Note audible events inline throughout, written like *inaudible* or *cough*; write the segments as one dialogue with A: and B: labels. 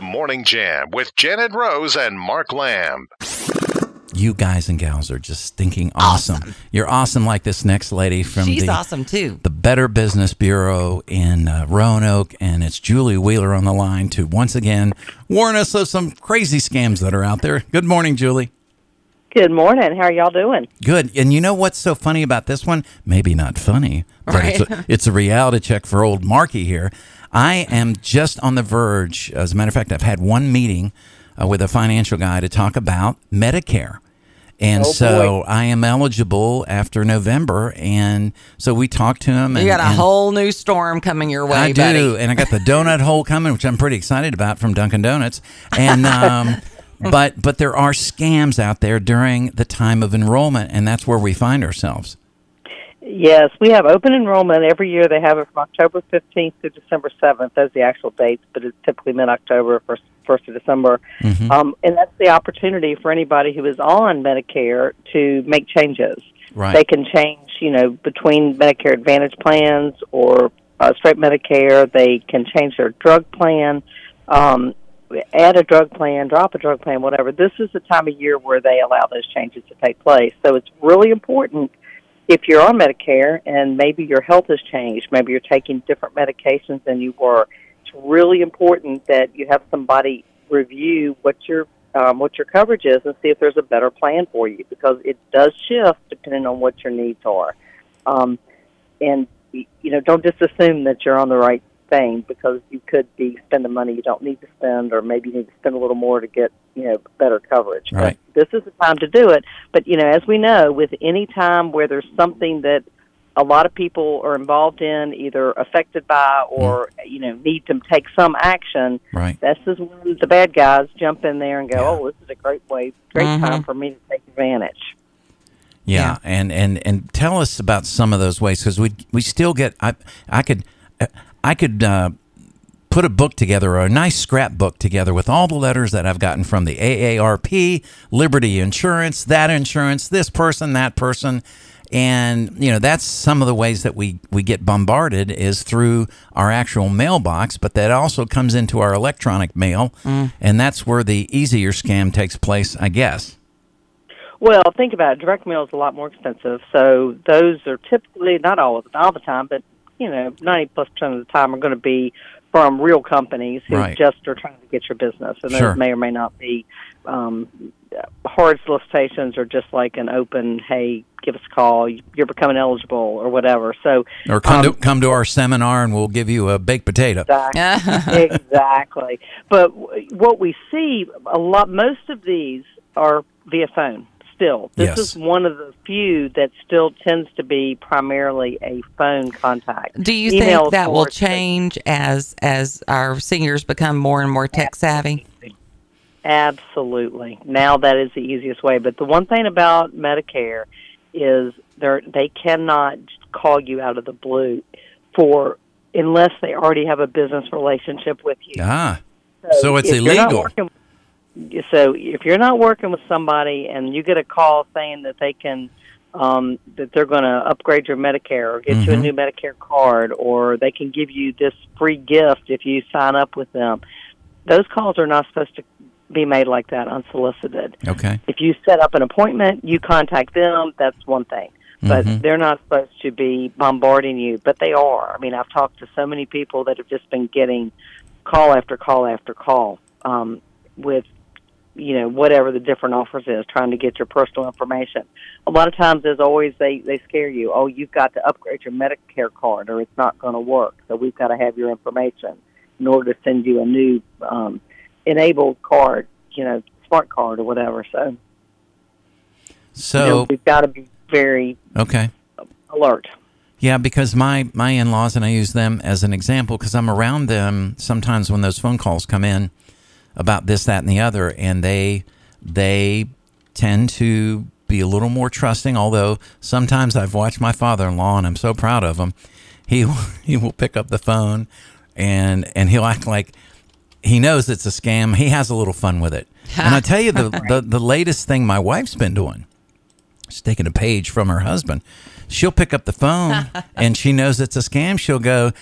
A: The Morning Jam with Janet Rose and Mark Lamb.
B: You guys and gals are just stinking awesome. You're awesome like this next lady from
C: She's
B: the,
C: awesome too.
B: the Better Business Bureau in uh, Roanoke, and it's Julie Wheeler on the line to once again warn us of some crazy scams that are out there. Good morning, Julie.
D: Good morning. How are y'all doing?
B: Good. And you know what's so funny about this one? Maybe not funny, but it's, a, *laughs* it's a reality check for old Marky here. I am just on the verge. As a matter of fact, I've had one meeting uh, with a financial guy to talk about Medicare. And
D: Oh,
B: so
D: boy.
B: I am eligible after November. And so we talked to him.
C: You
B: and,
C: got a whole new storm coming your way,
B: I
C: buddy.
B: do. And I got the *laughs* donut hole coming, which I'm pretty excited about from Dunkin' Donuts. And, um, *laughs* but, but there are scams out there during the time of enrollment. And that's where we find ourselves.
D: Yes, we have open enrollment every year. They have it from October 15th to December 7th. Those are the actual dates, but it's typically mid-October, first, first of December. Um, and that's the opportunity for anybody who is on Medicare to make changes.
B: Right.
D: They can change, you know, between Medicare Advantage plans or uh, straight Medicare. They can change their drug plan, um, add a drug plan, drop a drug plan, whatever. This is the time of year where they allow those changes to take place. So it's really important if you're on Medicare and maybe your health has changed, maybe you're taking different medications than you were. It's really important that you have somebody review what your um, what your coverage is and see if there's a better plan for you because it does shift depending on what your needs are. Um, and you know, don't just assume that you're on the right thing because you could be spending money you don't need to spend, or maybe you need to spend a little more to get you know better coverage.
B: Right.
D: But this is the time to do it. But you know, as we know, with any time where there's something that a lot of people are involved in, either affected by or you know need to take some action,
B: Right.
D: this is when the bad guys jump in there and go,
B: Yeah.
D: "Oh, this is a great way, great time for me to take advantage."
B: Yeah, and and and tell us about some of those ways because we we still get I I could I could uh, put a book together or a nice scrapbook together with all the letters that I've gotten from the AARP, Liberty Insurance, that insurance, this person, that person. And you know that's some of the ways that we, we get bombarded is through our actual mailbox, but that also comes into our electronic mail, mm. and that's where the easier scam takes place, I guess.
D: Well, think about it. Direct mail is a lot more expensive, so those are typically not all of all the time, but you know, ninety plus percent of the time are going to be from real companies who
B: Right.
D: just are trying to get your business, and
B: Sure.
D: those may or may not be um, hard solicitations or just like an open, "Hey, give us a call. You're becoming eligible" or whatever. So,
B: Or come
D: um,
B: to come to our seminar and we'll give you a baked potato.
D: Exactly. *laughs* exactly. But w- what we see a lot, most of these are via phone. Still, this
B: Yes.
D: is one of the few that still tends to be primarily a phone contact.
C: Do you
D: Email,
C: think that will
D: course,
C: change as as our seniors become more and more tech savvy?
D: Absolutely. Now that is the easiest way. But the one thing about Medicare is they they cannot call you out of the blue for unless they already have a business relationship with you.
B: Ah, so it's
D: if you're not
B: illegal.
D: So if you're not working with somebody and you get a call saying that they can um, that they're going to upgrade your Medicare or get you a
B: Mhm.
D: new Medicare card or they can give you this free gift if you sign up with them, those calls are not supposed to be made like that unsolicited.
B: Okay.
D: If you set up an appointment, you contact them, that's one thing. But
B: Mhm.
D: they're not supposed to be bombarding you, but they are. I mean, I've talked to so many people that have just been getting call after call after call um, with, you know, whatever the different offers is, trying to get your personal information. A lot of times, as always, they they scare you. Oh, you've got to upgrade your Medicare card, or it's not going to work. So we've got to have your information in order to send you a new um, enabled card, you know, smart card or whatever. So,
B: So
D: you know, we've got to be very
B: okay.
D: alert.
B: Yeah, because my my in laws and I use them as an example because I'm around them sometimes when those phone calls come in about this, that, and the other, and they they tend to be a little more trusting. Although sometimes I've watched my father-in-law, and I'm so proud of him. He *laughs* he will pick up the phone and and he'll act like he knows it's a scam. He has a little fun with it. *laughs* And I tell you, the, the the latest thing my wife's been doing. She's taking a page from her husband. She'll pick up the phone *laughs* and she knows it's a scam. She'll go,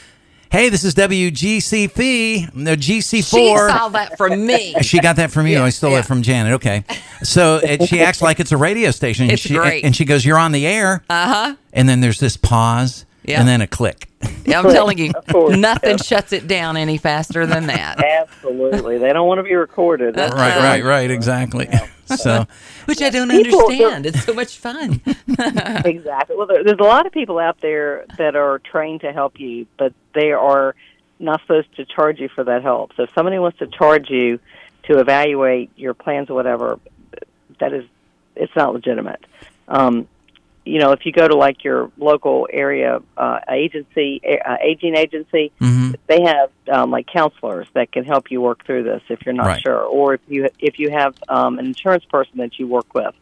B: Hey, this is WGCP, no GC4.
C: She saw that from me. *laughs*
B: She got that from you. I stole
C: yeah.
B: it from Janet. Okay, so it, she *laughs* acts like it's a radio station. and
C: It's
B: she,
C: great.
B: And she goes, "You're on the air." Uh huh. And then there's this pause,
C: Yeah.
B: and then a click.
C: Yeah, I'm telling you,
D: course,
C: nothing
D: yeah.
C: shuts it down any faster than that.
D: Absolutely, they don't want to be recorded. That's
B: right, right, right. Exactly. *laughs* So,
C: Which I don't
D: People-
C: understand. It's so much fun. *laughs*
D: exactly. Well, there, there's a lot of people out there that are trained to help you, but they are not supposed to charge you for that help. So if somebody wants to charge you to evaluate your plans or whatever, that is, it's not legitimate. Um, you know, if you go to like your local area uh, agency, uh, aging agency,
B: mhm.
D: they have um, like counselors that can help you work through this if you're not
B: Right.
D: sure, or if you if you have um, an insurance person that you work with,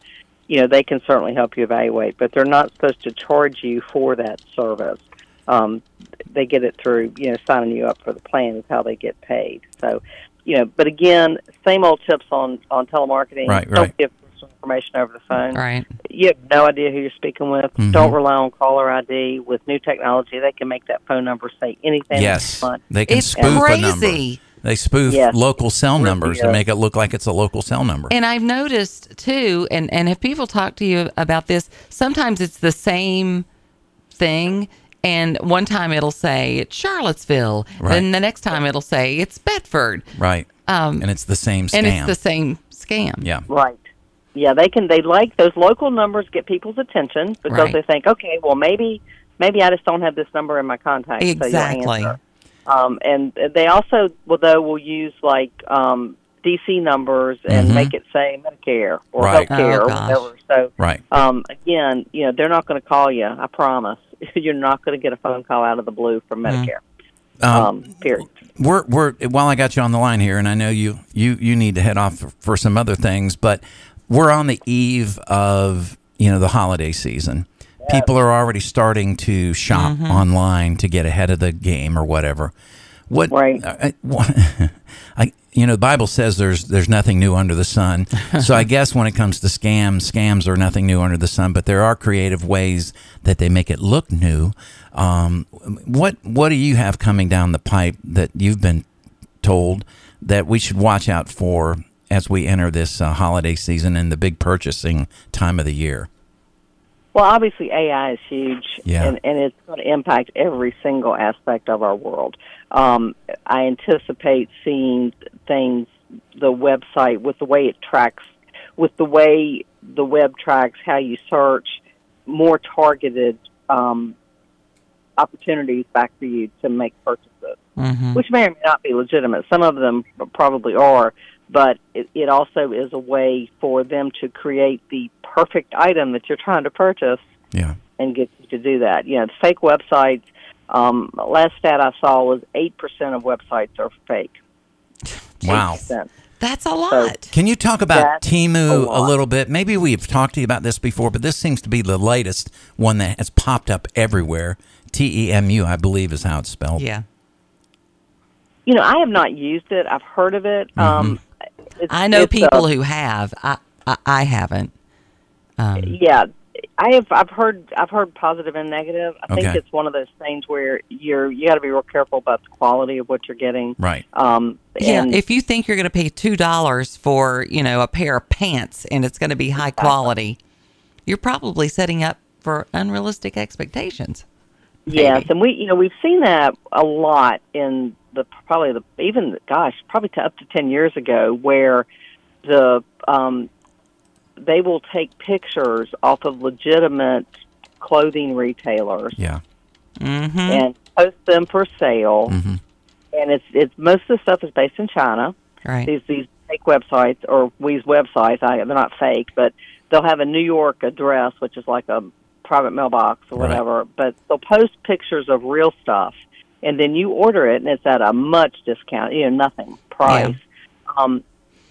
D: you know they can certainly help you evaluate. But they're not supposed to charge you for that service. Um, they get it through you know signing you up for the plan is how they get paid. So you know, but again, same old tips on on telemarketing.
B: Right,
D: Don't
B: right.
D: give personal information over the phone
C: right.
D: you have no idea who you're speaking with.
B: Mhm.
D: Don't rely on caller ID. With new technology, they can make that phone number say anything.
B: yes,
D: they
B: they can
C: It's
B: spoof a number.
C: crazy.
B: They spoof
D: Yes.
B: local cell numbers to make it look like it's a local cell number.
C: And I've noticed too, and, and if people talk to you about this, sometimes it's the same thing. And one time it'll say it's Charlottesville.
B: Right.
C: Then the next time it'll say it's Bedford.
B: right.
C: Um,
B: and it's the same scam.
C: and it's the same scam.
B: yeah.
D: Right. Yeah, they can. They like those local numbers get people's attention because
C: Right.
D: they think, okay, well maybe maybe I just don't have this number in my contacts.
C: Exactly.
D: you'll. Um, and they also, well, though, will use like um, DC numbers and
B: Mhm.
D: make it say Medicare or
B: Right.
D: healthcare
C: Oh,
D: or whatever. So
B: Right.
D: um, again, you know, they're not going to call you. I promise. *laughs* You're not going to get a phone call out of the blue from Medicare.
B: Um,
D: Um, period.
B: we're we're while I got you on the line here, and I know you you you need to head off for, for some other things, but we're on the eve of you know the holiday season. People are already starting to shop mm-hmm. online to get ahead of the game or whatever. What
D: Right.
B: Uh, uh, I, I- *laughs* I you know the Bible says there's there's nothing new under the sun. *laughs* so I guess when it comes to scams, scams are nothing new under the sun, but there are creative ways that they make it look new. Um, what what do you have coming down the pipe that you've been told that we should watch out for as we enter this uh, holiday season and the big purchasing time of the year?
D: Well, obviously, AI is huge,
B: Yeah.
D: and, and it's going to impact every single aspect of our world. Um, I anticipate seeing things, the website, with the way it tracks, with the way the web tracks how you search, more targeted um, opportunities back for you to make purchases,
C: Mm-hmm.
D: which may or may not be legitimate. Some of them probably are, but it, it also is a way for them to create the perfect item that you're trying to purchase
B: Yeah.
D: and get you to do that. You know, fake websites. Um, last stat I saw was eight percent of websites are fake.
B: Wow.
D: 8%.
C: That's a lot.
B: Can you talk about
D: That's
B: Temu
D: a
B: a, little bit? Maybe we've talked to you about this before, but this seems to be the latest one that has popped up everywhere. T E M U, I believe, is how it's spelled.
C: yeah.
D: You know, I have not used it. I've heard of it. Um, it's,
C: I know
D: uh,
C: people who have. I, I, I haven't. Um,
D: yeah, I have. I've heard. I've heard positive and negative. I think it's one of those things where you're you got to be real careful about the quality of what you're getting.
B: Right.
D: Um,
C: yeah,
D: and
C: if you think you're going to pay two dollars for you know a pair of pants and it's going to be high quality, you're probably setting up for unrealistic expectations.
D: Yes, and we, you know, we've seen that a lot in the probably the even gosh, probably to up to ten years ago, where the um, they will take pictures off of legitimate clothing retailers
B: Yeah.
C: Mm-hmm.
D: and post them for sale.
B: hmm
D: And it's it's most of the stuff is based in China.
C: Right.
D: These these fake websites or these websites, I, they're not fake, but they'll have a New York address, which is like a private mailbox or
B: Right.
D: whatever. But they'll post pictures of real stuff, and then you order it, and it's at a much discount, you know, nothing price. Um,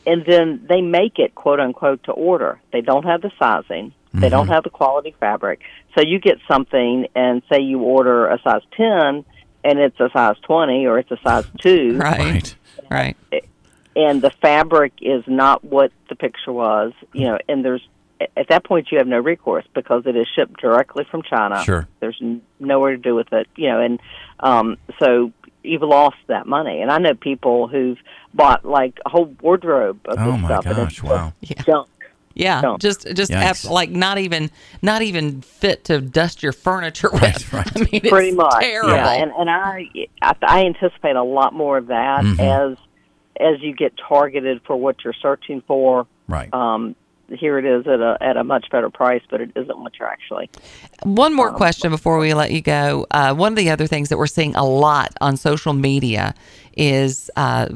D: and then they make it quote unquote to order. They don't have the sizing. They don't have the quality fabric. So you get something, and say you order a size ten, and it's a size twenty or it's a size two
C: Right. *laughs*
B: Right.
C: Right.
D: and the fabric is not what the picture was, you know, and there's at that point you have no recourse because it is shipped directly from China.
B: Sure.
D: There's nowhere to do with it, you know, and um, so you've lost that money. And I know people who've bought like a whole wardrobe of
B: Oh
D: this
B: my
D: stuff. and
B: gosh!
D: it's
B: Wow.
C: Yeah.
D: junk.
C: Yeah,
D: No.
C: just just
B: Yikes.
C: like not even not even fit to dust your furniture with.
B: Right, right. *laughs*
C: I mean, it's
D: pretty much.
C: terrible.
D: Yeah, and and I, I I anticipate a lot more of that
B: Mm-hmm.
D: as as you get targeted for what you're searching for.
B: Right.
D: Um, here it is at a at a much better price, but it isn't what you're actually.
C: One more
D: Um,
C: question before we let you go. Uh, one of the other things that we're seeing a lot on social media is uh,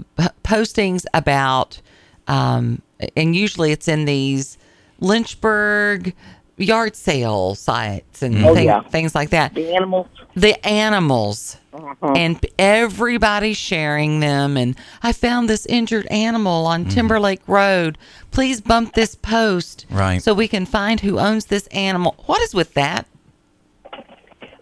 C: postings about, um, and usually it's in these Lynchburg yard sale sites and
D: Oh,
C: thing-
D: yeah.
C: things like that.
D: The animals.
C: The animals.
D: Uh-huh.
C: And everybody's sharing them. And I found this injured animal on Timberlake Road. Please bump this post
B: Right.
C: so we can find who owns this animal. What is with that?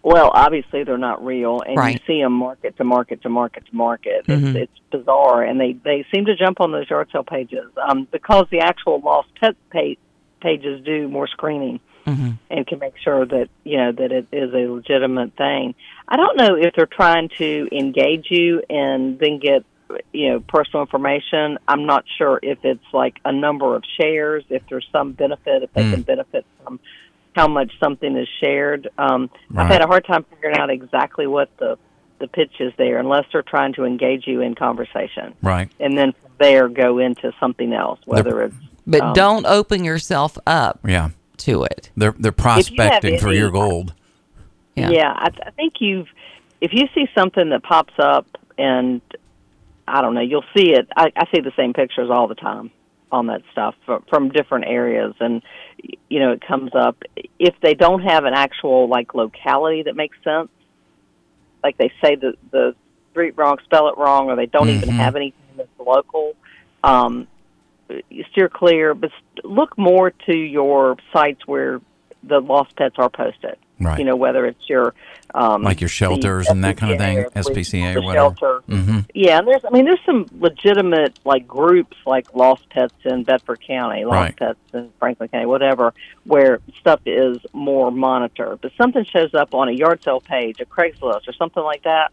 D: Well, obviously they're not real, and
C: Right.
D: you see them market to market to market to market.
C: Mhm.
D: It's, it's bizarre, and they they seem to jump on those yard sale pages um, because the actual lost pet pa- pages do more screening
C: Mm-hmm.
D: and can make sure that you know that it is a legitimate thing. I don't know if they're trying to engage you and then get you know personal information. I'm not sure if it's like a number of shares, if there's some benefit, if they
B: Mm.
D: can benefit from how much something is shared. Um,
B: Right.
D: I've had a hard time figuring out exactly what the the pitch is there, unless they're trying to engage you in conversation,
B: Right.
D: and then from there go into something else, whether it's
C: But
D: Um,
C: don't open yourself up
B: Yeah.
C: to it.
B: They're they're
D: you
B: prospecting for your gold.
C: Yeah.
D: Yeah, I, th- I think you've if you see something that pops up and I don't know, you'll see it. I, I see the same pictures all the time on that stuff from, from different areas, and you know it comes up. If they don't have an actual like locality that makes sense, like they say the the street wrong, spell it wrong, or they don't even
B: Mhm.
D: have anything that's local. Um, you steer clear, but look more to your sites where the lost pets are posted
B: Right.
D: you know whether it's your um,
B: Like your shelters and that kind of thing,
D: SPCA or
B: SPCA or whatever.
D: shelter.
B: Mm-hmm.
D: Yeah, and there's I mean there's some legitimate like groups like Lost Pets in Bedford County, Lost
B: Right.
D: Pets in Franklin County, whatever, where stuff is more monitored. But something shows up on a yard sale page, a Craigslist or something like that.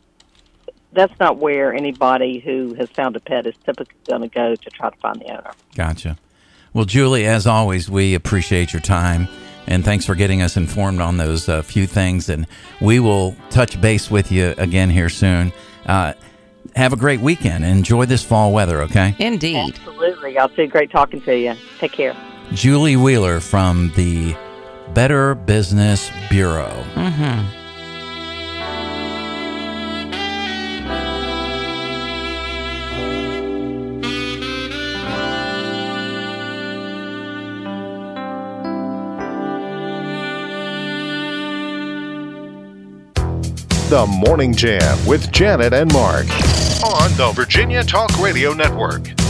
D: That's not where anybody who has found a pet is typically going to go to try to find the owner.
B: Gotcha. Well, Julie, as always, we appreciate your time and thanks for getting us informed on those uh, few things. And we will touch base with you again here soon. Uh, have a great weekend. Enjoy this fall weather, okay?
C: Indeed.
D: Absolutely, y'all too. Great talking to you. Take care.
B: Julie Wheeler from the Better Business Bureau.
C: Mm-hmm.
A: The Morning Jam with Janet and Mark on the Virginia Talk Radio Network.